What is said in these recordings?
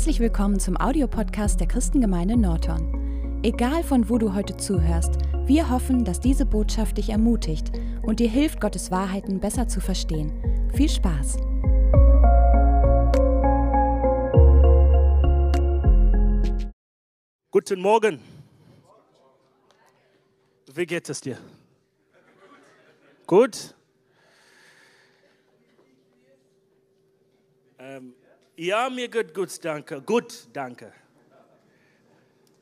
Herzlich willkommen zum Audiopodcast der Christengemeinde Norton. Egal von wo du heute zuhörst, wir hoffen, dass diese Botschaft dich ermutigt und dir hilft, Gottes Wahrheiten besser zu verstehen. Viel Spaß! Guten Morgen. Wie geht es dir? Gut? Ähm, ja, mir geht gut, danke. Gut, danke.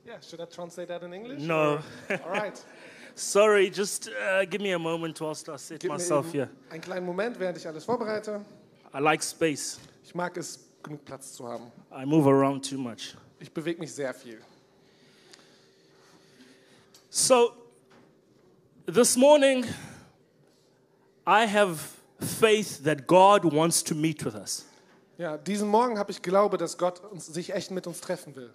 Yeah, should I translate that in English? No. or- All right. Sorry, just uh, give me a moment whilst I set Gib myself here. einen kleinen Moment, während ich alles vorbereite. I like space. Ich mag es, genug Platz zu haben. I move around too much. Ich bewege mich sehr viel. So, this morning, I have faith that God wants to meet with us. Ja, diesen Morgen habe ich Glaube, dass Gott uns, sich echt mit uns treffen will.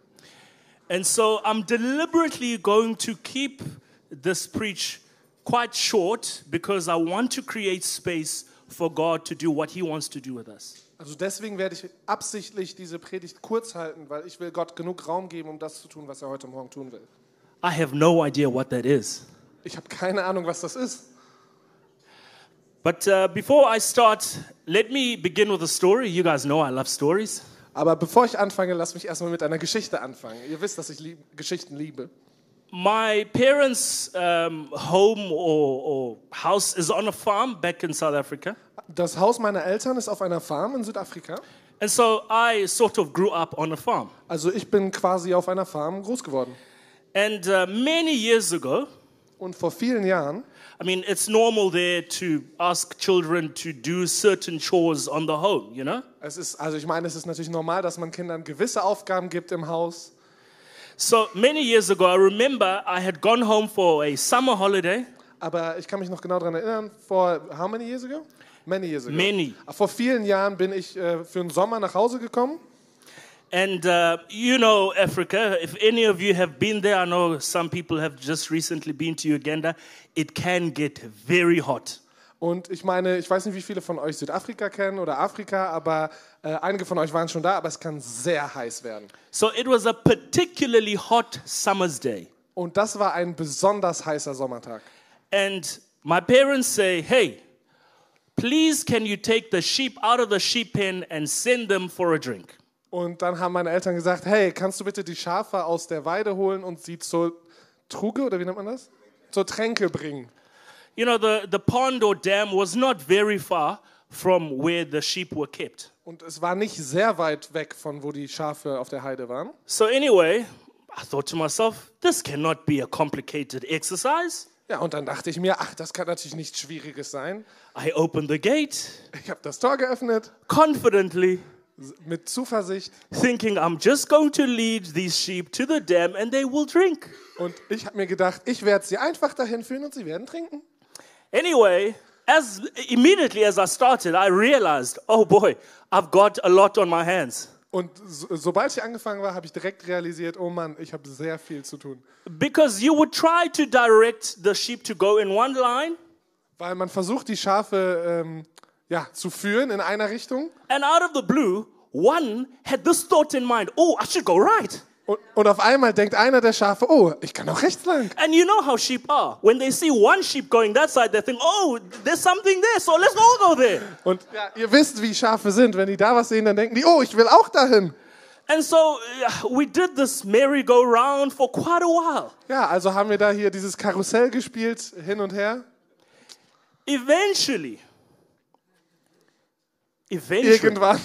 And so I'm deliberately going to keep this preach quite short because I want to create space for God to do what He wants to do with us. Also deswegen werde ich absichtlich diese Predigt kurz halten, weil ich will Gott genug Raum geben, um das zu tun, was er heute Morgen tun will. I have no idea what that is. Ich habe keine Ahnung, was das ist. But uh, before I start, let me begin with a story. You guys know I love stories. Aber bevor ich anfange, lass mich erstmal mit einer Geschichte anfangen. Ihr wisst, dass ich lieb, Geschichten liebe. My parents' um, home or, or house is on a farm back in South Africa. Das Haus meiner Eltern ist auf einer Farm in Südafrika. And so I sort of grew up on a farm. Also ich bin quasi auf einer Farm groß geworden. And uh, many years ago, Und vor vielen Jahren I mean, it's normal there to ask children to do certain chores on the home, you know? Es ist, also ich meine, es ist natürlich normal, dass man Kindern gewisse Aufgaben gibt im Haus. So many years ago, I remember I had gone home for a summer holiday. Aber ich kann mich noch genau daran erinnern, vor how many years ago? Many years ago. Many. Vor vielen Jahren bin ich äh, für den Sommer nach Hause gekommen. And uh, you know, Africa, if any of you have been there, I know some people have just recently been to Uganda, it can get very hot. Und ich meine, ich weiß nicht, wie viele von euch Südafrika kennen oder Afrika, aber äh, einige von euch waren schon da, aber es kann sehr heiß werden. So it was a particularly hot summer's day. Und das war ein besonders heißer Sommertag. And my parents say, hey, please can you take the sheep out of the sheep pen and send them for a drink? Und dann haben meine Eltern gesagt, hey, kannst du bitte die Schafe aus der Weide holen und sie zur Truge, oder wie nennt man das? Zur Tränke bringen. You know, the, the pond or dam was not very far from where the sheep were kept. Und es war nicht sehr weit weg von wo die Schafe auf der Heide waren. So, anyway, I thought to myself, this cannot be a complicated exercise. Ja, und dann dachte ich mir, ach, das kann natürlich nichts Schwieriges sein. I opened the gate Ich habe das Tor geöffnet, confidently, mit Zuversicht. thinking I'm just going to lead these sheep to the dam and they will drink. Und ich habe mir gedacht, ich werde sie einfach dahin führen und sie werden trinken. Anyway, as immediately as I started, I realized, oh boy, I've got a lot on my hands. Und so, sobald ich angefangen war, habe ich direkt realisiert, oh Mann, ich habe sehr viel zu tun. Because you would try to direct the sheep to go in one line, Weil man versucht, die Schafe ähm, ja, zu führen in einer Richtung. and out of the blue, one had this thought in mind oh, I should go right. Und, und auf einmal denkt einer der Schafe, oh, ich kann auch rechts lang. And you know how sheep are. When they see one sheep going that side, they think, oh, there's something there, so let's all go there. Und ja, ihr wisst, wie Schafe sind. Wenn die da was sehen, dann denken die, oh, ich will auch dahin. And so uh, we did this merry-go-round for quite a while. Ja, also haben wir da hier dieses Karussell gespielt, hin und her. Eventually, eventually, Irgendwann.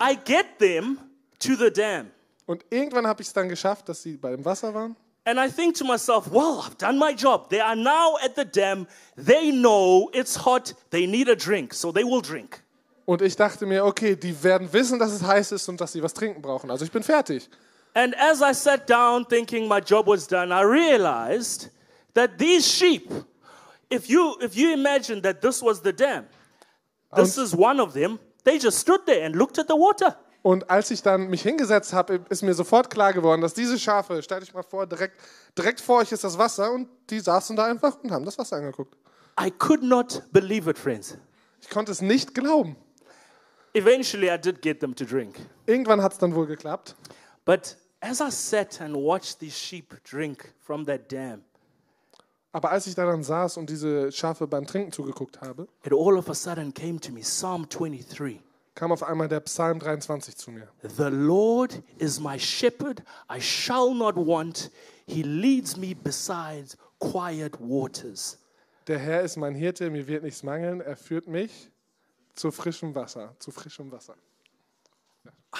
I get them to the dam. Und irgendwann habe ich es dann geschafft, dass sie beim Wasser waren. And I think to myself, well, I've done my job. They are now at the dam. They know it's hot. They need a drink, so they will drink. Und ich dachte mir, okay, die werden wissen, dass es heiß ist und dass sie was trinken brauchen. Also ich bin fertig. And as I sat down thinking my job was done, I realized that these sheep, if you if you imagine that this was the dam, this is one of them, they just stood there and looked at the water. Und als ich dann mich hingesetzt habe, ist mir sofort klar geworden, dass diese Schafe, stellt euch mal vor, direkt, direkt vor euch ist das Wasser und die saßen da einfach und haben das Wasser angeguckt. I could not believe it, friends. Ich konnte es nicht glauben. Eventually, I did get them to drink. Irgendwann hat es dann wohl geklappt. But as I sat and watched these sheep drink from that dam, Aber als ich da dann saß und diese Schafe beim Trinken zugeguckt habe, it all of a sudden came to me Psalm 23. kam auf einmal der Psalm 23 zu mir. The Lord is my shepherd, I shall not want. He leads me beside quiet waters. Der Herr ist mein Hirte, mir wird nichts mangeln. Er führt mich zu frischem Wasser, zu frischem Wasser.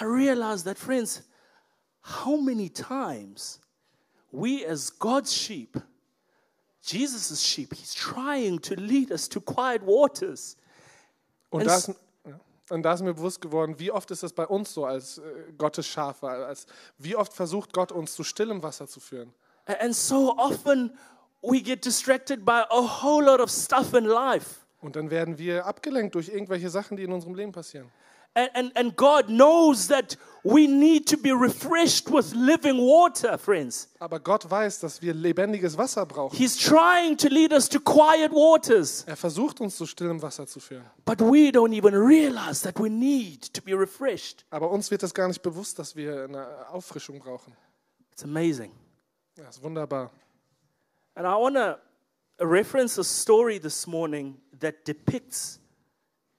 I realized that, friends, how many times we as God's sheep, Jesus' sheep, He's trying to lead us to quiet waters. Und da, ist, und da ist mir bewusst geworden, wie oft ist es bei uns so als äh, Gottes Schafe, als wie oft versucht Gott uns zu stillem Wasser zu führen. And so often we get distracted by a whole lot of stuff in life. Und dann werden wir abgelenkt durch irgendwelche Sachen, die in unserem Leben passieren. And, and, and God knows that we need to be refreshed with living water, friends. Aber Gott weiß, dass wir lebendiges Wasser brauchen. He's trying to lead us to quiet waters, Er versucht uns zu stillem Wasser zu führen. but we don't even realize that we need to be refreshed. Aber uns wird es gar nicht bewusst, dass wir eine Auffrischung brauchen. It's amazing. Ja, ist wunderbar. And I want to reference a story this morning that depicts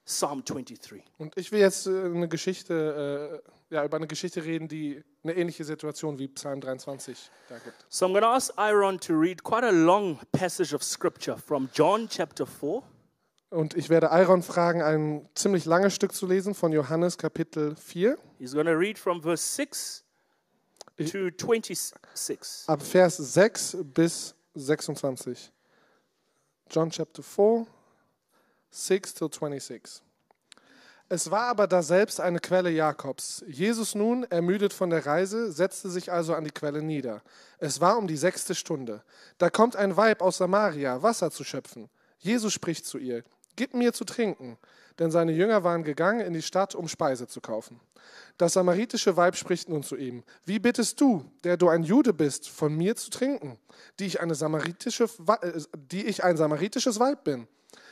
Psalm 23. Und ich will jetzt äh, eine Geschichte, äh, ja, über eine Geschichte reden, die eine ähnliche Situation wie Psalm 23 da gibt. So I'm going to ask Aaron to read quite a long passage of scripture from John chapter 4. Und ich werde Aaron fragen, ein ziemlich langes Stück zu lesen von Johannes Kapitel 4, He's going to read from verse 6 to 26. ab Vers 6 bis 26. John chapter 4, 6 to 26. Es war aber daselbst eine Quelle Jakobs. Jesus nun, ermüdet von der Reise, setzte sich also an die Quelle nieder. Es war um die sechste Stunde. Da kommt ein Weib aus Samaria, Wasser zu schöpfen. Jesus spricht zu ihr, Gib mir zu trinken. Denn seine Jünger waren gegangen in die Stadt, um Speise zu kaufen. Das samaritische Weib spricht nun zu ihm, Wie bittest du, der du ein Jude bist, von mir zu trinken, die ich, äh, die ich ein samaritisches Weib bin?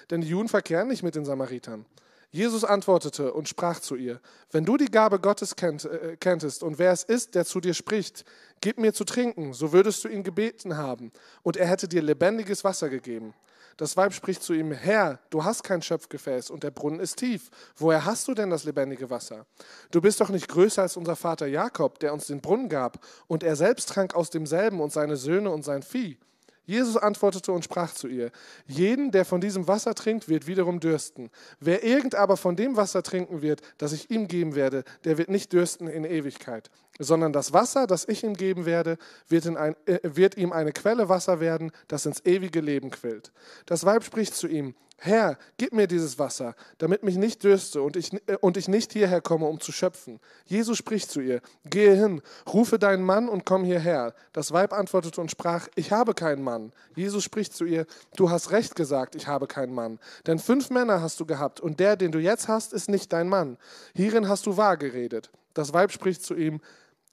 Denn die Juden verkehren nicht mit den Samaritern. Jesus antwortete und sprach zu ihr, wenn du die Gabe Gottes kennt, äh, kenntest und wer es ist, der zu dir spricht, gib mir zu trinken, so würdest du ihn gebeten haben, und er hätte dir lebendiges Wasser gegeben. Das Weib spricht zu ihm, Herr, du hast kein Schöpfgefäß und der Brunnen ist tief. Woher hast du denn das lebendige Wasser? Du bist doch nicht größer als unser Vater Jakob, der uns den Brunnen gab, und er selbst trank aus demselben und seine Söhne und sein Vieh. Jesus antwortete und sprach zu ihr, jeden, der von diesem Wasser trinkt, wird wiederum dürsten. Wer irgend aber von dem Wasser trinken wird, das ich ihm geben werde, der wird nicht dürsten in Ewigkeit, sondern das Wasser, das ich ihm geben werde, wird, in ein, äh, wird ihm eine Quelle Wasser werden, das ins ewige Leben quillt. Das Weib spricht zu ihm, Herr, gib mir dieses Wasser, damit mich nicht dürste und ich, äh, und ich nicht hierher komme, um zu schöpfen. Jesus spricht zu ihr, gehe hin, rufe deinen Mann und komm hierher. Das Weib antwortete und sprach, ich habe keinen Mann. Jesus spricht zu ihr, du hast recht gesagt, ich habe keinen Mann. Denn fünf Männer hast du gehabt und der, den du jetzt hast, ist nicht dein Mann. Hierin hast du wahr geredet. Das Weib spricht zu ihm,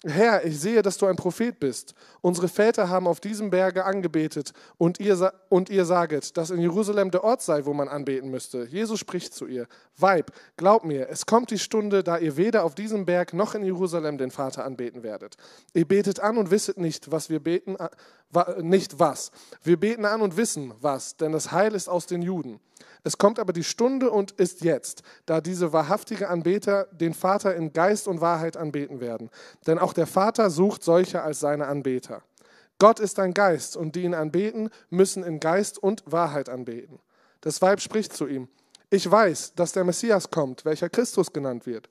Herr, ich sehe, dass du ein Prophet bist. Unsere Väter haben auf diesem Berge angebetet und ihr, und ihr saget, dass in Jerusalem der Ort sei, wo man anbeten müsste. Jesus spricht zu ihr, Weib, glaub mir, es kommt die Stunde, da ihr weder auf diesem Berg noch in Jerusalem den Vater anbeten werdet. Ihr betet an und wisset nicht, was wir beten, nicht was. Wir beten an und wissen was, denn das Heil ist aus den Juden. Es kommt aber die Stunde und ist jetzt, da diese wahrhaftige Anbeter den Vater in Geist und Wahrheit anbeten werden. Denn auch der Vater sucht solche als seine Anbeter. Gott ist ein Geist und die ihn anbeten, müssen in Geist und Wahrheit anbeten. Das Weib spricht zu ihm, ich weiß, dass der Messias kommt, welcher Christus genannt wird.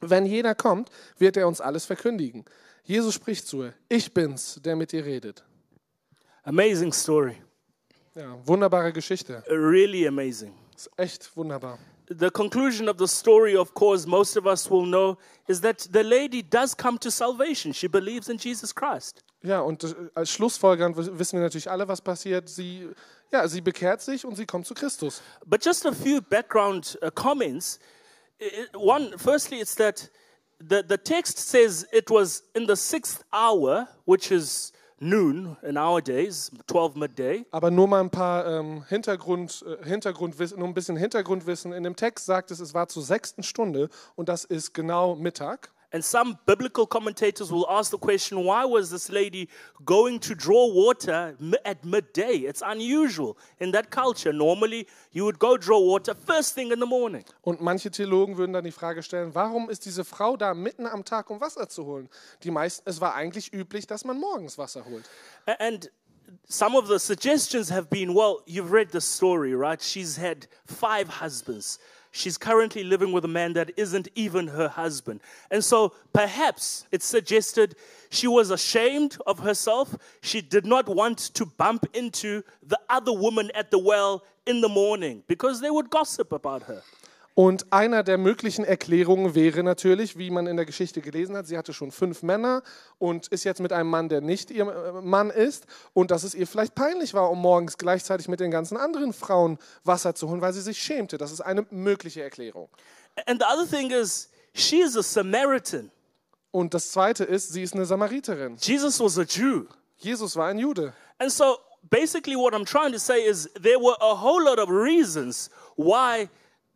Wenn jener kommt, wird er uns alles verkündigen. Jesus spricht zu ihr, ich bin's, der mit dir redet. Amazing story. Ja, wunderbare Geschichte. Really amazing. Ist echt wunderbar. The conclusion of the story, of course, most of us will know, is that the lady does come to salvation. She believes in Jesus Christ. Ja, und äh, als Schlussfolgernd w- wissen wir natürlich alle, was passiert. Sie, ja, sie bekehrt sich und sie kommt zu Christus. But just a few background uh, comments. One, firstly, it's that the, the text says it was in the sixth hour, which is noon in our days, 12 midday. Aber nur mal ein paar ähm, Hintergrund, äh, Hintergrundwissen, nur ein bisschen Hintergrundwissen. In dem Text sagt es, es war zur sechsten Stunde und das ist genau Mittag. And some biblical commentators will ask the question why was this lady going to draw water at midday? It's unusual in that culture. Normally, you would go draw water first thing in the morning. Und manche Theologen würden dann die Frage stellen, warum ist diese Frau da mitten am Tag, um Wasser zu holen? Die meisten, es war eigentlich üblich, dass man morgens Wasser holt. And some of the suggestions have been well, you've read the story, right? She's had five husbands. She's currently living with a man that isn't even her husband. And so perhaps it's suggested she was ashamed of herself. She did not want to bump into the other woman at the well in the morning because they would gossip about her. Und einer der möglichen Erklärungen wäre natürlich, wie man in der Geschichte gelesen hat, sie hatte schon fünf Männer und ist jetzt mit einem Mann, der nicht ihr äh, Mann ist und dass es ihr vielleicht peinlich war, um morgens gleichzeitig mit den ganzen anderen Frauen Wasser zu holen, weil sie sich schämte. Das ist eine mögliche Erklärung. And the other thing is, she is a Samaritan. Und das Zweite ist, sie ist eine Samariterin. Jesus was a Jew. Jesus war ein Jude. And so basically, what I'm trying to say is there were a whole lot of reasons why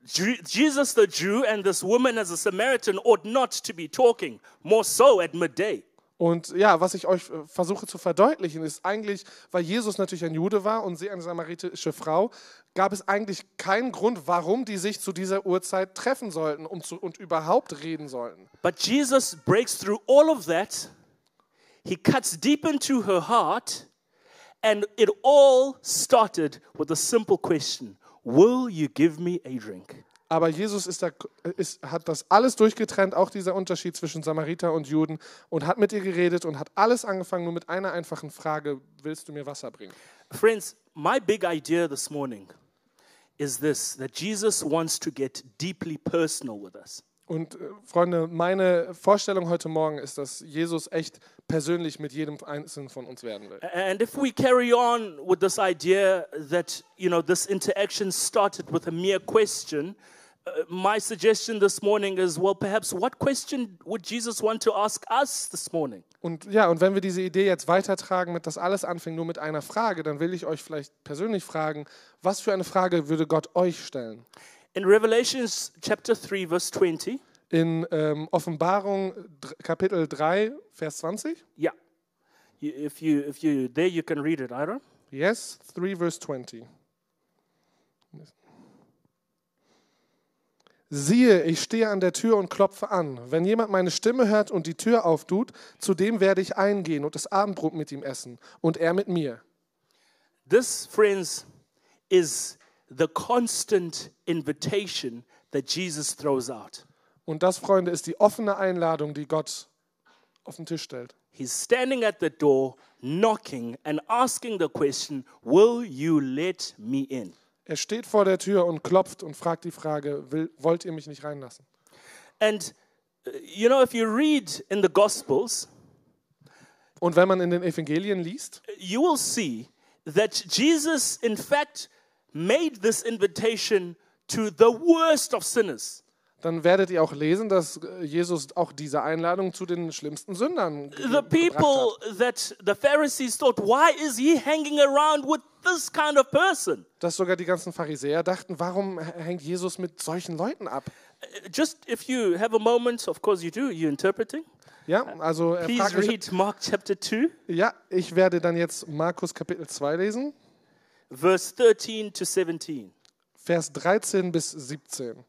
Jesus, the Jew, and this woman as a Samaritan ought not to be talking, more so at midday. Und ja, was ich euch äh, versuche zu verdeutlichen, ist eigentlich, weil Jesus natürlich ein Jude war und sie eine samaritische Frau, gab es eigentlich keinen Grund, warum die sich zu dieser Uhrzeit treffen sollten um zu, und überhaupt reden sollten. But Jesus breaks through all of that. He cuts deep into her heart, and it all started with a simple question Will you give me a drink? Aber Jesus ist da, ist, hat das alles durchgetrennt, auch dieser Unterschied zwischen Samariter und Juden, und hat mit ihr geredet und hat alles angefangen nur mit einer einfachen Frage: Willst du mir Wasser bringen? Friends, my big idea this morning is this that Jesus wants to get deeply personal with us. Und äh, Freunde, meine Vorstellung heute Morgen ist, dass Jesus echt persönlich mit jedem Einzelnen von uns werden will. And if we carry on with this idea that, you know, this interaction started with a mere question, uh, my suggestion this morning is well, perhaps what question would Jesus want to ask us this morning? Und ja, und wenn wir diese Idee jetzt weitertragen, mit das alles anfing nur mit einer Frage, dann will ich euch vielleicht persönlich fragen, was für eine Frage würde Gott euch stellen? In Revelations chapter 3, verse 20, In ähm, Offenbarung dr- Kapitel 3, Vers 20? yeah. You, if you if you there you can read it, Ira. Yes, 3 verse 20. Siehe, ich stehe an der Tür und klopfe an. Wenn jemand meine Stimme hört und die Tür auftut, zu dem werde ich eingehen und das Abendbrot mit ihm essen und er mit mir. This, friends, is the constant invitation that Jesus throws out. Und das, Freunde, ist die offene Einladung, die Gott auf den Tisch stellt. He's standing at the door, knocking and asking the question, Will you let me in? Er steht vor der Tür und klopft und fragt die Frage, will, wollt ihr mich nicht reinlassen? And, uh, you know, if you read in the Gospels, Und wenn man in den Evangelien liest, you will see that Jesus, in fact, made this invitation to the worst of sinners. dann werdet ihr auch lesen, dass äh, Jesus auch diese Einladung zu den schlimmsten Sündern The people hat. that the Pharisees thought, why is he hanging around with this kind of person? Dass sogar die ganzen Pharisäer dachten, warum hängt Jesus mit solchen Leuten ab? Uh, Just if you have a moment, of course you do, you're interpreting. Ja, also er Please read Mark chapter 2, ja, ich werde dann jetzt Markus Kapitel 2 lesen, verse 13 to 17. Vers 13 bis 17.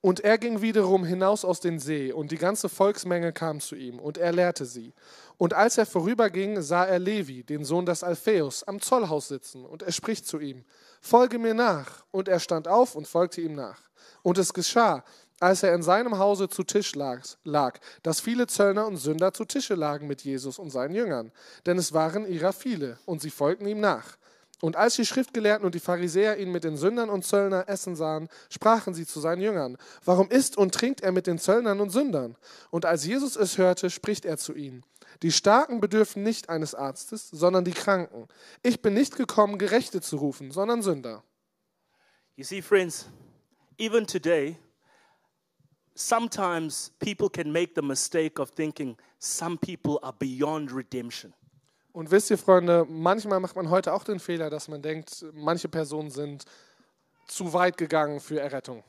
Und er ging wiederum hinaus aus den See, und die ganze Volksmenge kam zu ihm, und er lehrte sie. Und als er vorüberging, sah er Levi, den Sohn des Alpheus, am Zollhaus sitzen, und er spricht zu ihm, Folge mir nach. Und er stand auf und folgte ihm nach. Und es geschah, als er in seinem Hause zu Tisch lag, lag, dass viele Zöllner und Sünder zu Tische lagen mit Jesus und seinen Jüngern. Denn es waren ihrer viele, und sie folgten ihm nach. Und als die Schriftgelehrten und die Pharisäer ihn mit den Sündern und Zöllnern essen sahen, sprachen sie zu seinen Jüngern, warum isst und trinkt er mit den Zöllnern und Sündern? Und als Jesus es hörte, spricht er zu ihnen, die Starken bedürfen nicht eines Arztes, sondern die Kranken. Ich bin nicht gekommen, Gerechte zu rufen, sondern Sünder. You see, friends, even today, sometimes people can make the mistake of thinking some people are beyond redemption. Und wisst ihr, Freunde, manchmal macht man heute auch den Fehler, dass man denkt, manche Personen sind zu weit gegangen für Errettung.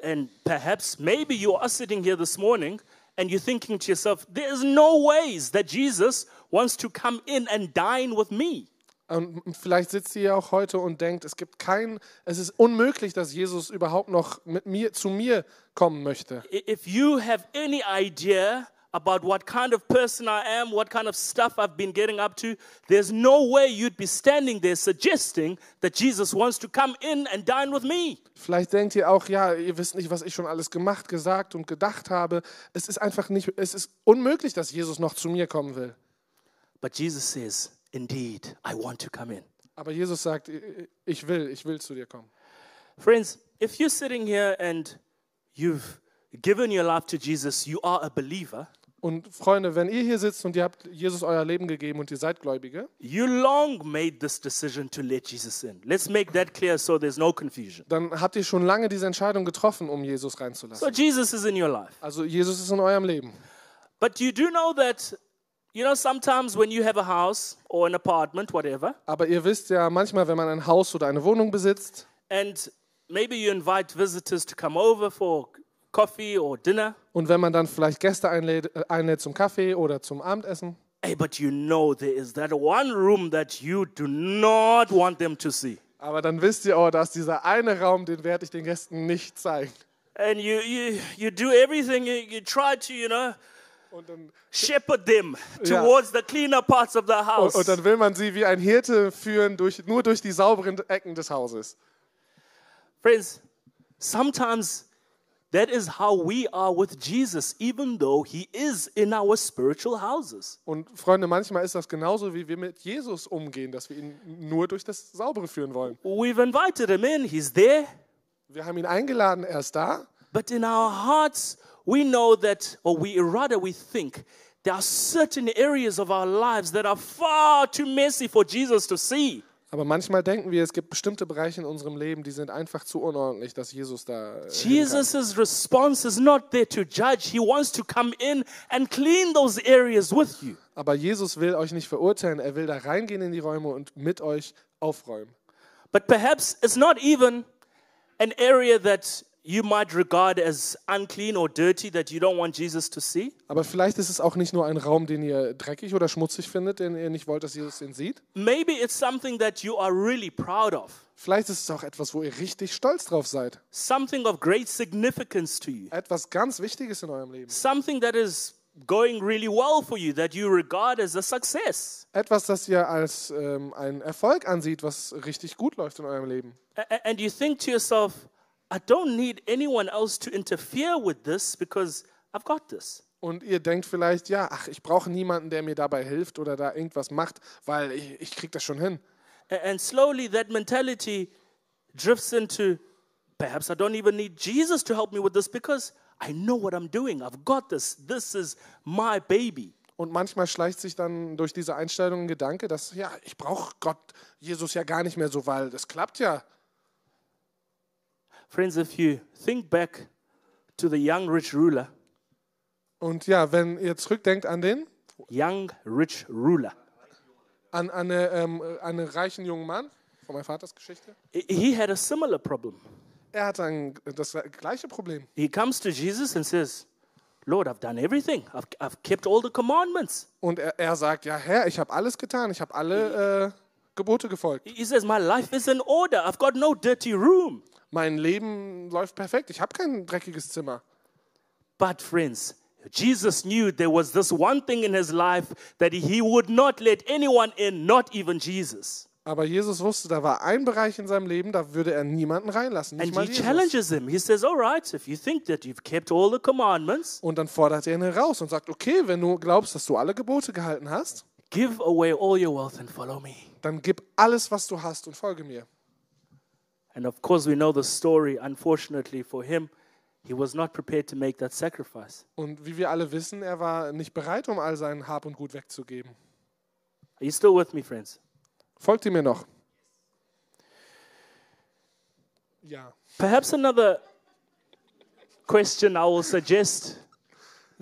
And perhaps, maybe you are sitting here this morning and you're thinking to yourself, there's no ways that Jesus wants to come in and dine with me. Und vielleicht sitzt ihr ja auch heute und denkt, es gibt kein, es ist unmöglich, dass Jesus überhaupt noch mit mir zu mir kommen möchte. If you have any idea about what kind of person I am, what kind of stuff I've been getting up to, there's no way you'd be standing there suggesting that Jesus wants to come in and dine with me. Vielleicht denkt ihr auch, ja, ihr wisst nicht, was ich schon alles gemacht, gesagt und gedacht habe. Es ist einfach nicht, es ist unmöglich, dass Jesus noch zu mir kommen will. But Jesus says, Indeed, I want to come in. Aber Jesus sagt, ich will, ich will zu dir kommen. Friends, if you're sitting here and you've given your life to Jesus, you are a believer, Und Freunde, wenn ihr hier sitzt und ihr habt Jesus euer Leben gegeben und ihr seid Gläubige, you long made this decision to let Jesus in. Let's make that clear so there's no confusion. dann habt ihr schon lange diese Entscheidung getroffen, um Jesus So reinzulassen. Jesus is in your life. Also Jesus ist in eurem Leben. But you do know that, you know, sometimes when you have a house or an apartment, whatever, Aber ihr wisst ja, manchmal, wenn man ein Haus oder eine Wohnung besitzt and maybe you invite visitors to come over for coffee or dinner, und wenn man dann vielleicht Gäste einlädt, äh, einlädt zum Kaffee oder zum Abendessen, hey, but you know there is that one room that you do not want them to see. aber dann wisst ihr, oh, da ist dieser eine Raum, den werde ich den Gästen nicht zeigen. And you, you, you do everything, you, you try to, you know, Und dann, shepherd them Ja. towards the cleaner parts of the und, house. und dann will man sie wie ein Hirte führen, durch, nur durch die sauberen Ecken des Hauses. Friends, sometimes that is how we are with Jesus, even though he is in our spiritual houses. Und Freunde, manchmal ist das genauso, wie wir mit Jesus umgehen, dass wir ihn nur durch das Saubere führen wollen. We've invited him in, he's there, Wir haben ihn eingeladen, er ist da, but in our hearts, we know that, or we rather, we think there are certain areas of our lives that are far too messy for Jesus to see. Aber manchmal denken wir, es gibt bestimmte Bereiche in unserem Leben, die sind einfach zu unordentlich, dass Jesus da. äh. Jesus' response is not there to judge. He wants to come in and clean those areas with you. Aber Jesus will euch nicht verurteilen, er will da reingehen in die Räume und mit euch aufräumen. But perhaps it's not even an area that you might regard as unclean or dirty that you don't want Jesus to see. Aber vielleicht ist es auch nicht nur ein Raum, den ihr dreckig oder schmutzig findet, den ihr nicht wollt, dass Jesus den sieht. Maybe it's something that you are really proud of, Vielleicht ist es auch etwas, wo ihr richtig stolz drauf seid. something of great significance to you, Etwas ganz Wichtiges in eurem Leben. something that is going really well for you that you regard as a success. Etwas, das ihr als ähm, einen Erfolg ansieht, was richtig gut läuft in eurem Leben. And you think to yourself, I don't need anyone else to interfere with this because I've got this. Und ihr denkt vielleicht, ja, ach, ich brauche niemanden, der mir dabei hilft oder da irgendwas macht, weil ich, ich krieg das schon hin. And slowly that mentality drifts into perhaps I don't even need Jesus to help me with this because I know what I'm doing. I've got this. This is my baby. Und manchmal schleicht sich dann durch diese Einstellung ein Gedanke, dass, ja, ich brauche Gott, Jesus ja gar nicht mehr so, weil das klappt ja. Friends, if you think back to the young rich ruler, Und ja, wenn ihr zurückdenkt an den, young rich ruler, an, an, eine, ähm, einen reichen jungen Mann von meinem Vaters Geschichte, he- he had a similar problem. er hatte ein, das gleiche Problem. He comes to Jesus and says, Lord, I've done everything. I've, I've kept all the commandments. Und er, er sagt, ja Herr, ich habe alles getan, ich habe alle äh, Gebote gefolgt. He says, My life is in order. I've got no dirty room. Mein Leben läuft perfekt, ich habe kein dreckiges Zimmer. But, friends, Jesus knew there was this one thing in his life that he would not let anyone in, not even Jesus. Aber Jesus wusste, da war ein Bereich in seinem Leben, da würde er niemanden reinlassen, nicht And he Jesus. challenges him. He says, All right, if you think that you've kept all the commandments, Und dann fordert er ihn heraus und sagt, okay, wenn du glaubst, dass du alle Gebote gehalten hast, give away all your wealth and follow me. dann gib alles, was du hast und folge mir. And of course, we know the story. Unfortunately for him, he was not prepared to make that sacrifice. Und wie wir alle wissen, er war nicht bereit, um all sein Hab und Gut wegzugeben. Are you still with me, friends? Folgt ihr mir noch? Ja. Perhaps another question I will suggest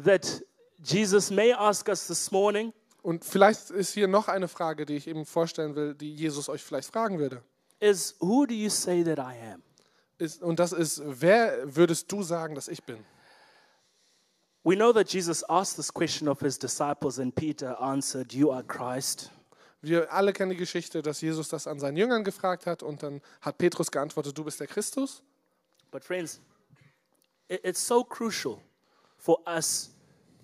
that Jesus may ask us this morning Und vielleicht ist hier noch eine Frage, die ich eben vorstellen will, die Jesus euch vielleicht fragen würde. Is who do you say that I am? Ist, und das ist, wer würdest du sagen, dass ich bin? We know that Jesus asked this question of his disciples, and Peter answered, You are Christ. Wir alle kennen die Geschichte, dass Jesus das an seinen Jüngern gefragt hat und dann hat Petrus geantwortet, du bist der Christus. But, friends, it's so crucial for us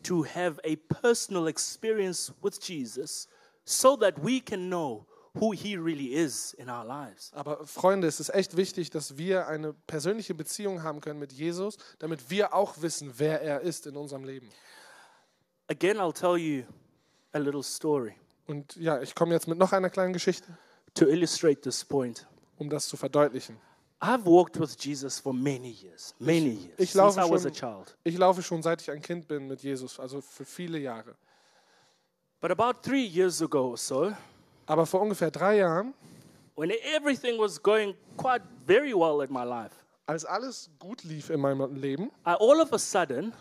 to have a personal experience with Jesus so that we can know who he really is in our lives. Aber Freunde, es ist echt wichtig, dass wir eine persönliche Beziehung haben können mit Jesus, damit wir auch wissen, wer er ist in unserem Leben. Again, I'll tell you a little story Und ja, ich komme jetzt mit noch einer kleinen Geschichte, to illustrate this point. um das zu verdeutlichen. I've walked with Jesus for many years, many years, ich since laufe I was a schon- child. Ich laufe schon seit ich ein Kind bin mit Jesus, also für viele Jahre. But about three years ago or so, Aber vor ungefähr drei Jahren, when everything was going quite very well in my life, als alles gut lief in meinem Leben, I all of a sudden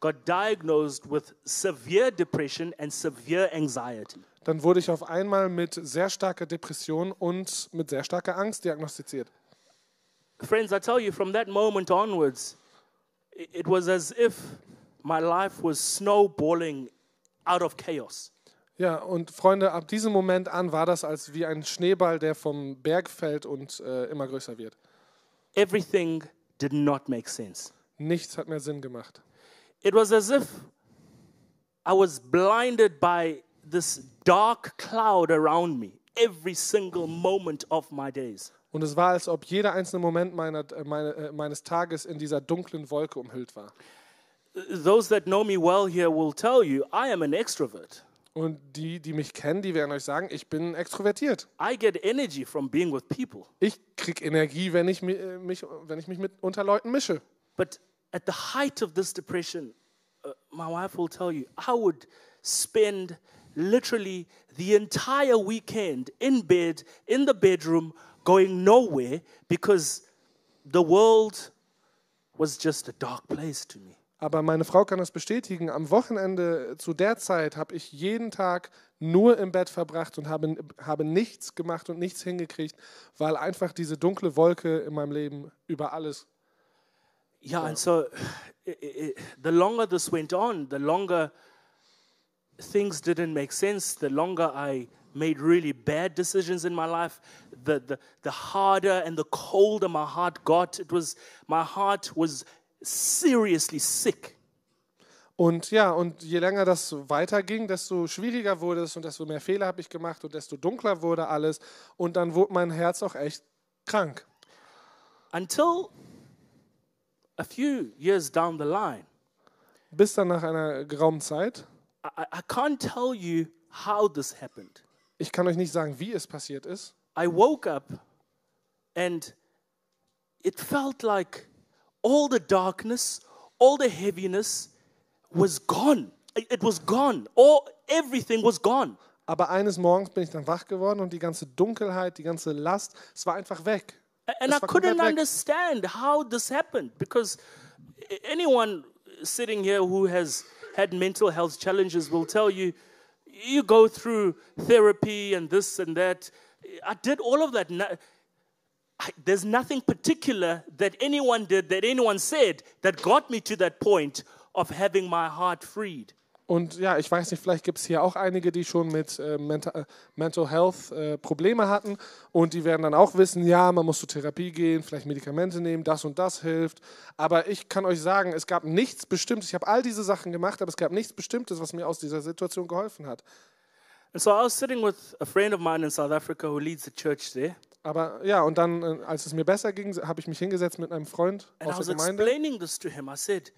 got diagnosed with severe depression and severe anxiety. dann wurde ich auf einmal mit sehr starker Depression und mit sehr starker Angst diagnostiziert. Friends, I tell you, from that moment onwards, it was as if my life was snowballing out of chaos. Ja, und Freunde, ab diesem Moment an war das als wie ein Schneeball, der vom Berg fällt und äh, immer größer wird. Everything did not make sense. Nichts hat mehr Sinn gemacht. It was as if I was blinded by this dark cloud around me every single moment of my days. Und es war, als ob jeder einzelne Moment meiner, äh, meine, äh, meines Tages in dieser dunklen Wolke umhüllt war. Those that know me well here will tell you I am an extrovert. Und die, die mich kennen, die werden euch sagen, ich bin extrovertiert. I get energy from being with people. Ich kriege Energie, wenn ich, äh, mich, wenn ich mich mit unter Leuten mische. But at the height of this depression, uh, my wife will tell you, I would spend literally the entire weekend in bed, in the bedroom, going nowhere because the world was just a dark place to me. Aber meine Frau kann das bestätigen. Am Wochenende zu der Zeit habe ich jeden Tag nur im Bett verbracht und habe, habe nichts gemacht und nichts hingekriegt, weil einfach diese dunkle Wolke in meinem Leben über alles. Yeah, and so the longer this went on, the longer things didn't make sense, the longer I made really bad decisions in my life, the, the, the harder and the colder my heart got. It was, my heart was seriously sick. Und ja, und je länger das weiterging, desto schwieriger wurde es und desto mehr Fehler habe ich gemacht und desto dunkler wurde alles. Und dann wurde mein Herz auch echt krank. Until a few years down the line, Bis dann nach einer geraumen Zeit. I, I can't tell you how this happened. Ich kann euch nicht sagen, wie es passiert ist. I woke up and it felt like all the darkness, all the heaviness was gone. It was gone. All everything was gone. Aber eines Morgens bin ich dann wach geworden und die ganze Dunkelheit, die ganze Last, es war einfach weg. And I Es war komplett couldn't understand how this happened because anyone sitting here who has had mental health challenges will tell you you go through therapy and this and that. I did all of that. There's nothing particular that anyone did, that anyone said, that got me to that point of having my heart freed. Und ja, ich weiß nicht, vielleicht gibt es hier auch einige, die schon mit äh, Mental, äh, Mental Health äh, Probleme hatten und die werden dann auch wissen, ja, man muss zur Therapie gehen, vielleicht Medikamente nehmen, das und das hilft. Aber ich kann euch sagen, es gab nichts Bestimmtes. Ich habe all diese Sachen gemacht, aber es gab nichts Bestimmtes, was mir aus dieser Situation geholfen hat. And so I was sitting with a friend of mine in South Africa who leads the church there. Aber ja, und dann, äh, als es mir besser ging, habe ich mich hingesetzt mit einem Freund And I aus was der Gemeinde. explaining this to him. I said,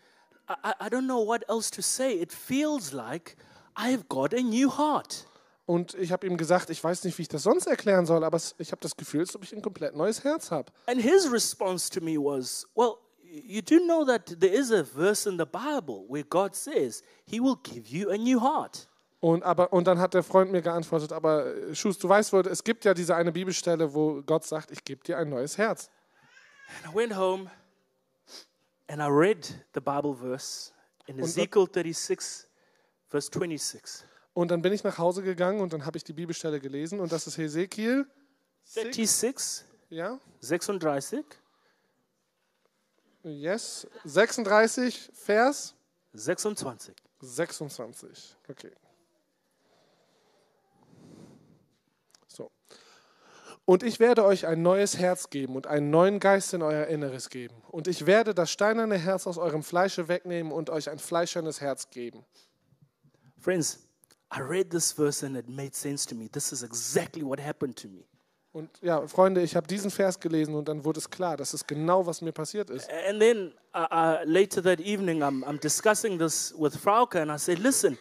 I, I- don't know what else to say. It feels like I've got a new heart. Und ich habe ihm gesagt, ich weiß nicht, wie ich das sonst erklären soll, aber ich habe das Gefühl, als ob ich ein komplett neues Herz habe. And his response to me was, Well, you do know that there is a verse in the Bible where God says he will give you a new heart. Und, aber, und dann hat der Freund mir geantwortet, aber äh, Schus, du weißt wohl, es gibt ja diese eine Bibelstelle, wo Gott sagt, ich gebe dir ein neues Herz. And I went home and I read the Bible verse in Und- Ezekiel 36, verse 26. Und dann bin ich nach Hause gegangen und dann habe ich die Bibelstelle gelesen und das ist Hesekiel, 36, ja, 36, yes, 36, Vers 26. 26. Okay. So. Und ich werde euch ein neues Herz geben und einen neuen Geist in euer Inneres geben. Und ich werde das steinerne Herz aus eurem Fleische wegnehmen und euch ein fleischernes Herz geben. Friends, I read this verse and it made sense to me. This is exactly what happened to me. Und ja, Freunde, ich habe diesen Vers gelesen und dann wurde es klar, das ist genau, was mir passiert ist. And then uh, uh, later that evening, I'm, I'm discussing this with Frauke, and I said, Listen,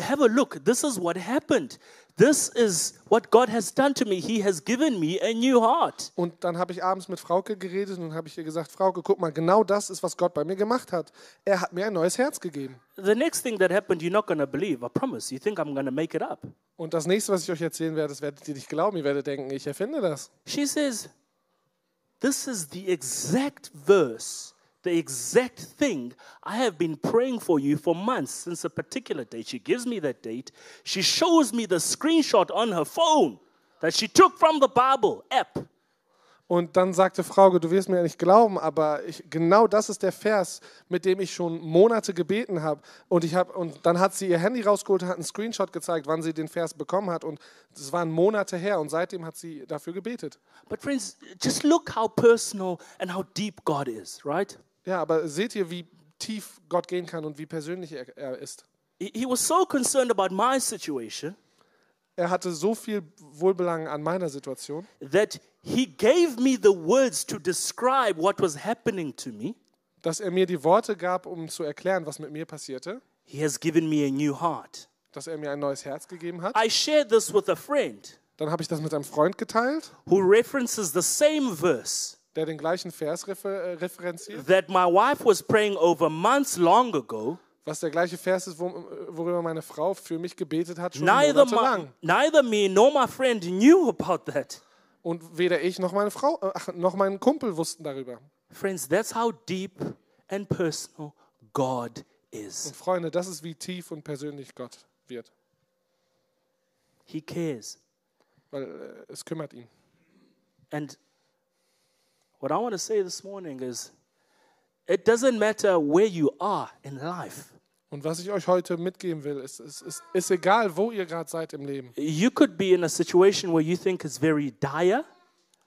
have a look. This is what happened. This is what God has done to me. He has given me a new heart. Und dann habe ich abends mit Frauke geredet und habe ich ihr gesagt, Frauke, guck mal, genau das ist, was Gott bei mir gemacht hat. Er hat mir ein neues Herz gegeben. The next thing that happened, you're not going to believe. I promise. You think I'm going to make it up. Und das nächste, was ich euch erzählen werde, das werdet ihr nicht glauben. Ihr werdet denken, ich erfinde das. She says, This is the exact verse, the exact thing I have been praying for you for months since a particular date. She gives me that date. She shows me the screenshot on her phone that she took from the Bible app. Und dann sagte Frauke, du wirst mir ja nicht glauben, aber ich, genau das ist der Vers, mit dem ich schon Monate gebeten habe. Und, ich hab, und dann hat sie ihr Handy rausgeholt, hat einen Screenshot gezeigt, wann sie den Vers bekommen hat. Und das waren Monate her und seitdem hat sie dafür gebetet. But, friends, just look how personal and how deep God is, right? Ja, aber seht ihr, wie tief Gott gehen kann und wie persönlich er, er ist? He, was so concerned about my situation Er hatte so viel Wohlbelang an meiner Situation, that he gave me the words to describe what was happening to me. dass er mir die Worte gab, um zu erklären, was mit mir passierte, He has given me a new heart. dass er mir ein neues Herz gegeben hat. I shared this with a friend Dann habe ich das mit einem Freund geteilt, who references the same verse der den gleichen Vers refer äh, referenziert, that my wife was praying over months long ago. was der gleiche Vers ist, wo, worüber meine Frau für mich gebetet hat, schon Neither, my, monatelang. neither me nor my friend knew about that. Und weder ich noch meine Frau, äh, ach, noch mein Kumpel wussten darüber. Friends, that's how deep and personal God is. Und Freunde, das ist wie tief und persönlich Gott wird, He cares. weil äh, es kümmert ihn. And what I want to say this morning is it doesn't matter where you are in life. Und was ich euch heute mitgeben will, ist, ist, ist, ist egal, wo ihr gerade seid im Leben. You could be in a situation where you think is very dire,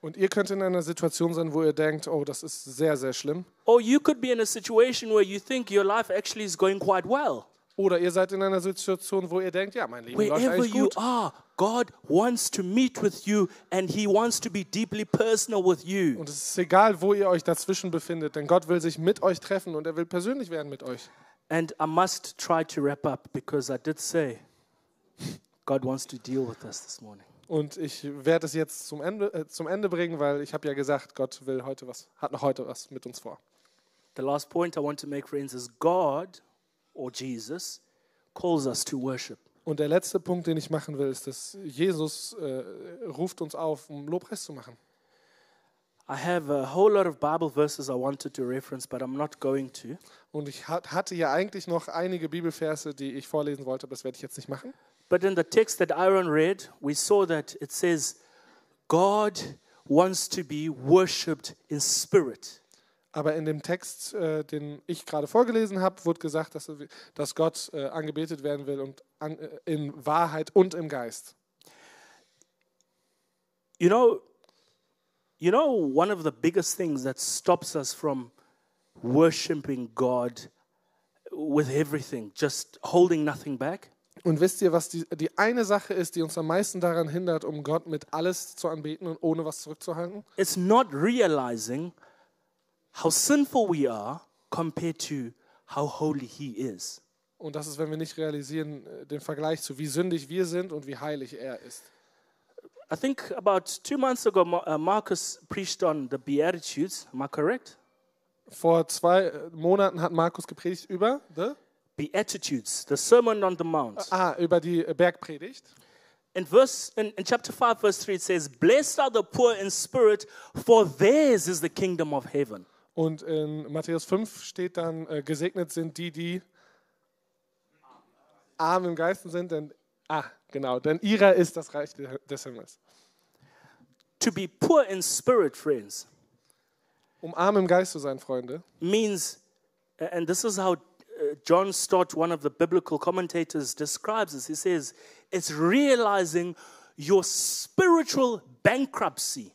Und ihr könnt in einer Situation sein, wo ihr denkt, oh, das ist sehr, sehr schlimm. or you could be in a situation where you think your life actually is going quite well. Oder ihr seid in einer Situation, wo ihr denkt, ja, mein Leben läuft Wherever eigentlich you gut. are, God wants to meet with you and He wants to be deeply personal with you. Und es ist egal, wo ihr euch dazwischen befindet, denn Gott will sich mit euch treffen und er will persönlich werden mit euch. And I must try to wrap up because I did say God wants to deal with us this morning. Und ich werde es jetzt zum Ende, äh, zum Ende bringen, weil ich habe ja gesagt, Gott will heute was, hat noch heute was mit uns vor. The last point I want to make, friends, is God or Jesus calls us to worship. Und der letzte Punkt, den ich machen will, ist, dass Jesus äh, ruft uns auf, um Lobpreis zu machen. I have a whole lot of Bible verses I wanted to reference, but I'm not going to. Und ich hat, hatte ja eigentlich noch einige Bibelverse, die ich vorlesen wollte, aber das werde ich jetzt nicht machen. But in the text that Aaron read, we saw that it says, God wants to be worshipped in spirit. Aber in dem Text, äh, den ich gerade vorgelesen habe, wurde gesagt, dass, dass Gott äh, angebetet werden will und an, äh, in Wahrheit und im Geist. You know, you know, one of the biggest things that stops us from worshiping God with everything, just holding nothing back, Und wisst ihr, was die, die eine Sache ist, die uns am meisten daran hindert, um Gott mit alles zu anbeten und ohne was zurückzuhalten? it's not realizing how sinful we are compared to how holy He is. Und das ist, wenn wir nicht realisieren, äh, den Vergleich zu wie sündig wir sind und wie heilig er ist. I think about two months ago, uh, Marcus preached on the Beatitudes. Am I correct? Vor zwei äh, Monaten hat Markus gepredigt über, the, Beatitudes, the Sermon on the Mount. ah, über die äh, Bergpredigt. In verse in, in chapter 5, verse 3, it says, Blessed are the poor in spirit, for theirs is the kingdom of heaven. Und in Matthäus 5 steht dann, äh, gesegnet sind die, die arm im Geisten sind, denn Ah, genau, denn ihrer ist das Reich des Himmels. To be poor in spirit, friends, Um arm im Geist zu sein, Freunde, means, and this is how uh, John Stott, one of the biblical commentators, describes this. He says, it's realizing your spiritual bankruptcy.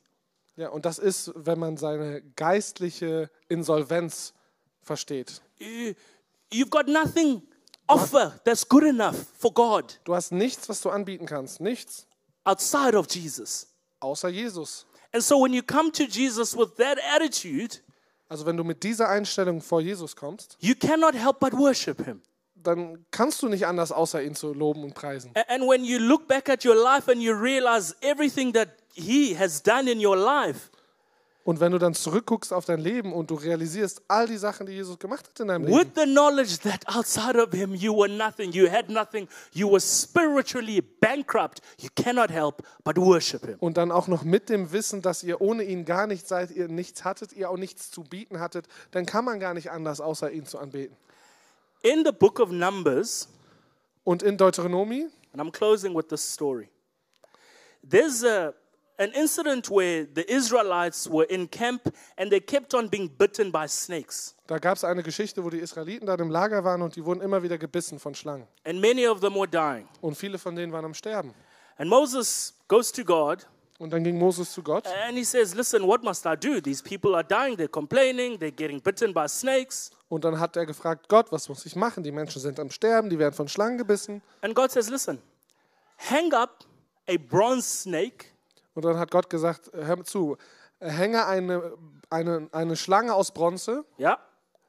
Ja, und das ist, wenn man seine geistliche Insolvenz versteht. You- You've got nothing offer that's good enough for God Du hast nichts, was du anbieten kannst, nichts outside of Jesus. außer Jesus. And so when you come to Jesus with that attitude, Also wenn du mit dieser Einstellung vor Jesus kommst, you cannot help but worship him. Dann kannst du nicht anders, außer ihn zu loben und preisen. And when you look back at your life and you realize everything that he has done in your life, Und wenn du dann zurückguckst auf dein Leben und du realisierst all die Sachen, die Jesus gemacht hat in deinem with Leben, the knowledge that outside of him you were nothing, you had nothing, you were spiritually bankrupt, you cannot help but worship him. und dann auch noch mit dem Wissen, dass ihr ohne ihn gar nichts seid, ihr nichts hattet, ihr auch nichts zu bieten hattet, dann kann man gar nicht anders, außer ihn zu anbeten. In the book of Numbers, Und in Deuteronomie, and I'm closing with this story, there's a, an incident where the Israelites were in camp and they kept on being bitten by snakes. da gab es eine Geschichte, wo die Israeliten dann im Lager waren und die wurden immer wieder gebissen von Schlangen. And many of them were dying. Und viele von denen waren am Sterben. And Moses goes to God Und dann ging Moses zu Gott and he says, Listen, what must I do? These people are dying, they're complaining, they're getting bitten by snakes. und dann hat er gefragt, Gott, was muss ich machen? Die Menschen sind am Sterben, die werden von Schlangen gebissen. And God says, Listen, hang up a bronze snake Und dann hat Gott gesagt, hör mir zu, hänge eine, eine, eine Schlange aus Bronze, yeah,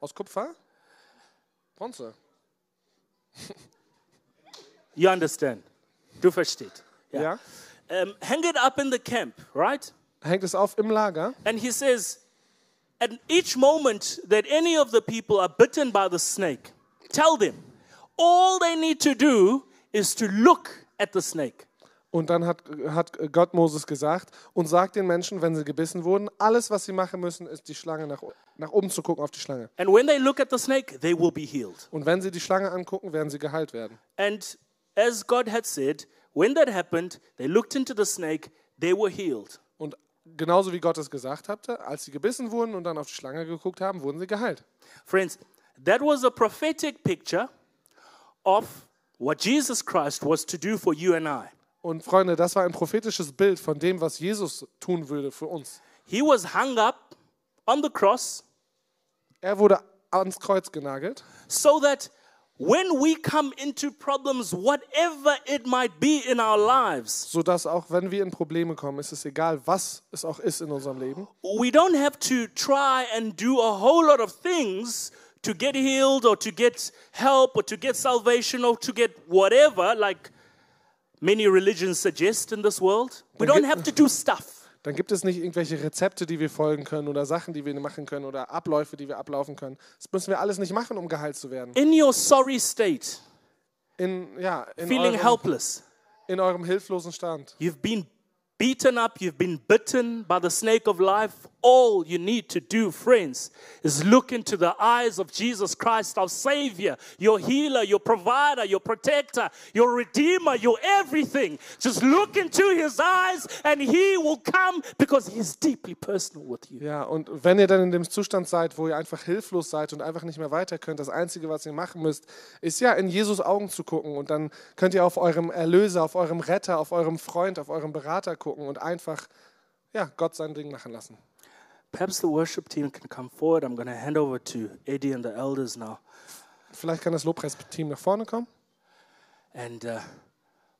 aus Kupfer? Bronze. you understand. Du versteht. Ja. Um, hang it up in the camp, right? Hängt es auf im Lager. And he says, at each moment that any of the people are bitten by the snake, tell them all they need to do is to look at the snake. Und dann hat, hat Gott Moses gesagt und sagt den Menschen, wenn sie gebissen wurden, alles, was sie machen müssen, ist die Schlange nach, nach oben zu gucken auf die Schlange. And when they look at the snake, they will be healed. Und wenn sie die Schlange angucken, werden sie geheilt werden. And as God had said, when that happened, they looked into the snake, they were healed. Und genauso wie Gott es gesagt hatte, als sie gebissen wurden und dann auf die Schlange geguckt haben, wurden sie geheilt. Friends, that was a prophetic picture of what Jesus Christ was to do for you and I. Und Freunde, das war ein prophetisches Bild von dem, was Jesus tun würde für uns. He was hung up on the cross Er wurde ans Kreuz genagelt, so that when we come into problems, whatever it might be in our lives, so sodass auch wenn wir in Probleme kommen, ist es egal, was es auch ist in unserem Leben, we don't have to try and do a whole lot of things to get healed or to get help or to get salvation or to get whatever, like many religions suggest in this world. We don't have to do stuff. Dann gibt es nicht irgendwelche Rezepte, die wir folgen können oder Sachen, die wir machen können oder Abläufe, die wir ablaufen können. Das müssen wir alles nicht machen, um geheilt zu werden. In your sorry state, In, ja, in, feeling eurem, helpless, in eurem hilflosen Stand. you've been beaten up, you've been bitten by the snake of life. All you need to do, friends, is look into the eyes of Jesus Christ, our Savior, your healer, your provider, your protector, your redeemer, your everything. Just look into his eyes and he will come because he's deeply personal with you. Ja, und wenn ihr dann in dem Zustand seid, wo ihr einfach hilflos seid und einfach nicht mehr weiter könnt, das Einzige, was ihr machen müsst, ist ja in Jesus Augen zu gucken und dann könnt ihr auf eurem Erlöser, auf eurem Retter, auf eurem Freund, auf eurem Berater gucken und einfach, ja, Gott sein Ding machen lassen. Perhaps the worship team can come forward. I'm going to hand over to Eddie and the elders now. Vielleicht kann das Lobpreisteam nach vorne kommen. And uh,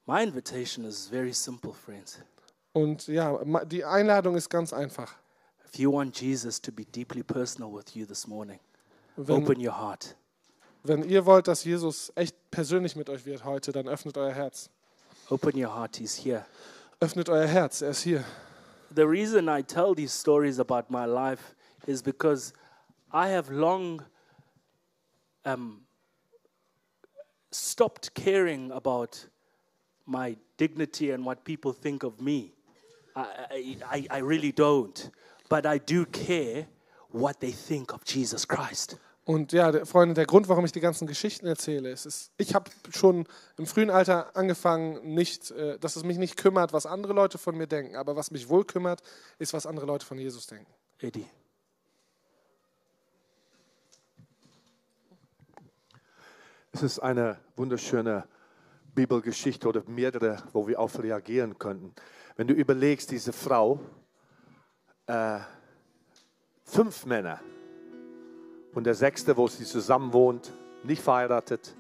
my invitation is very simple, friends. Und ja, die Einladung ist ganz einfach. If you want Jesus to be deeply personal with you this morning, Wenn, open your heart. wenn ihr wollt, dass Jesus echt persönlich mit euch wird heute, dann öffnet euer Herz. Open your heart. He's here. Öffnet euer Herz, er ist hier. The reason I tell these stories about my life is because I have long um, stopped caring about my dignity and what people think of me. I, I, I, really don't. But I do care what they think of Jesus Christ. Und ja, Freunde, der Grund, warum ich die ganzen Geschichten erzähle, ist, ist ich habe schon im frühen Alter angefangen, nicht, äh, dass es mich nicht kümmert, was andere Leute von mir denken, aber was mich wohl kümmert, ist, was andere Leute von Jesus denken. Eddie. Es ist eine wunderschöne Bibelgeschichte oder mehrere, wo wir auf reagieren könnten. Wenn du überlegst, diese Frau, äh, fünf Männer und der sechste, wo sie zusammen wohnt, nicht verheiratet.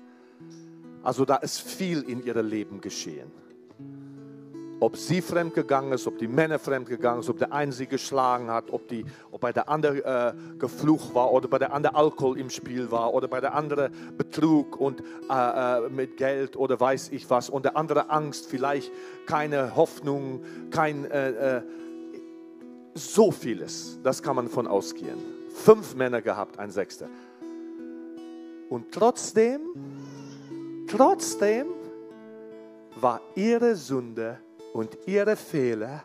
Also da ist viel in ihrem Leben geschehen. Ob sie fremdgegangen ist, ob die Männer fremdgegangen sind, ob der eine sie geschlagen hat, ob, die, ob bei der andere äh, geflucht war oder bei der andere Alkohol im Spiel war oder bei der andere Betrug und äh, äh, mit Geld oder weiß ich was und der andere Angst, vielleicht keine Hoffnung, kein äh, äh, so vieles. Das kann man von ausgehen. Fünf Männer gehabt, ein Sechster. Und trotzdem, trotzdem war ihre Sünde und ihre Fehler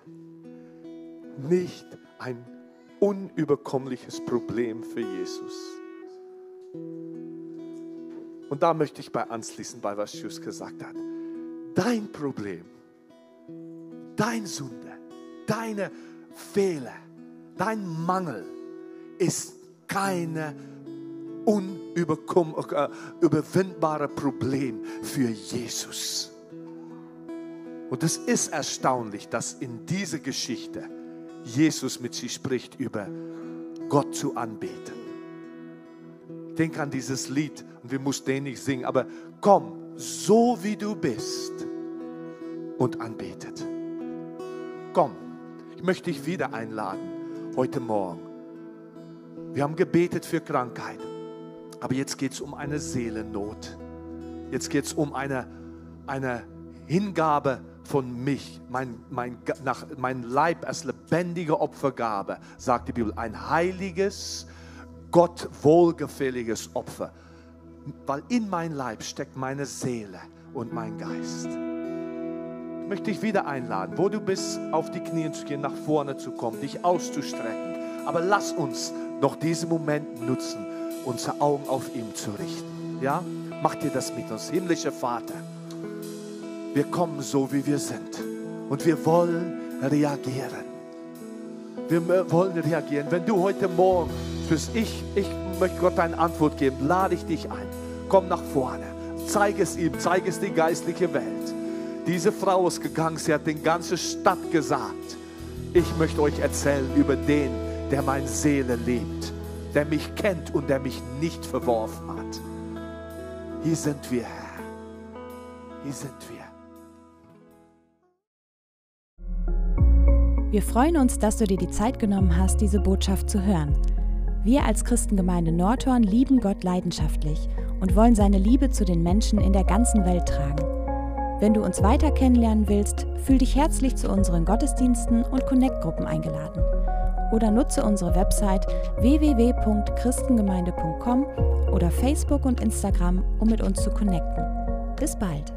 nicht ein unüberkommliches Problem für Jesus. Und da möchte ich bei anschließen, bei was Jus gesagt hat. Dein Problem, dein Sünde, deine Fehler, dein Mangel ist keine unüberwindbare Problem für Jesus. Und es ist erstaunlich, dass in dieser Geschichte Jesus mit sie spricht über Gott zu anbeten. Ich denke an dieses Lied und wir mussten den nicht singen, aber komm, so wie du bist und anbetet. Komm, ich möchte dich wieder einladen heute Morgen. Wir haben gebetet für Krankheit, aber jetzt geht es um eine Seelennot. Jetzt geht es um eine, eine Hingabe von mich, mein, mein, nach, mein Leib als lebendige Opfergabe, sagt die Bibel, ein heiliges, Gott wohlgefälliges Opfer. Weil in mein Leib steckt meine Seele und mein Geist. Ich möchte dich wieder einladen, wo du bist, auf die Knie zu gehen, nach vorne zu kommen, dich auszustrecken. Aber lass uns noch diesen Moment nutzen, unsere Augen auf ihn zu richten. Ja? Mach dir das mit uns, himmlischer Vater wir kommen so, wie wir sind. Und wir wollen reagieren. Wir wollen reagieren. Wenn du heute Morgen fürs Ich, ich möchte Gott eine Antwort geben, lade ich dich ein. Komm nach vorne. Zeig es ihm, zeig es die geistliche Welt. Diese Frau ist gegangen, sie hat den ganzen Stadt gesagt, ich möchte euch erzählen über den, der meine Seele liebt, der mich kennt und der mich nicht verworfen hat. Hier sind wir, Herr. Hier sind wir. Wir freuen uns, dass du dir die Zeit genommen hast, diese Botschaft zu hören. Wir als Christengemeinde Nordhorn lieben Gott leidenschaftlich und wollen seine Liebe zu den Menschen in der ganzen Welt tragen. Wenn du uns weiter kennenlernen willst, fühl dich herzlich zu unseren Gottesdiensten und Connect-Gruppen eingeladen. Oder nutze unsere Website www.christengemeinde.com oder Facebook und Instagram, um mit uns zu connecten. Bis bald!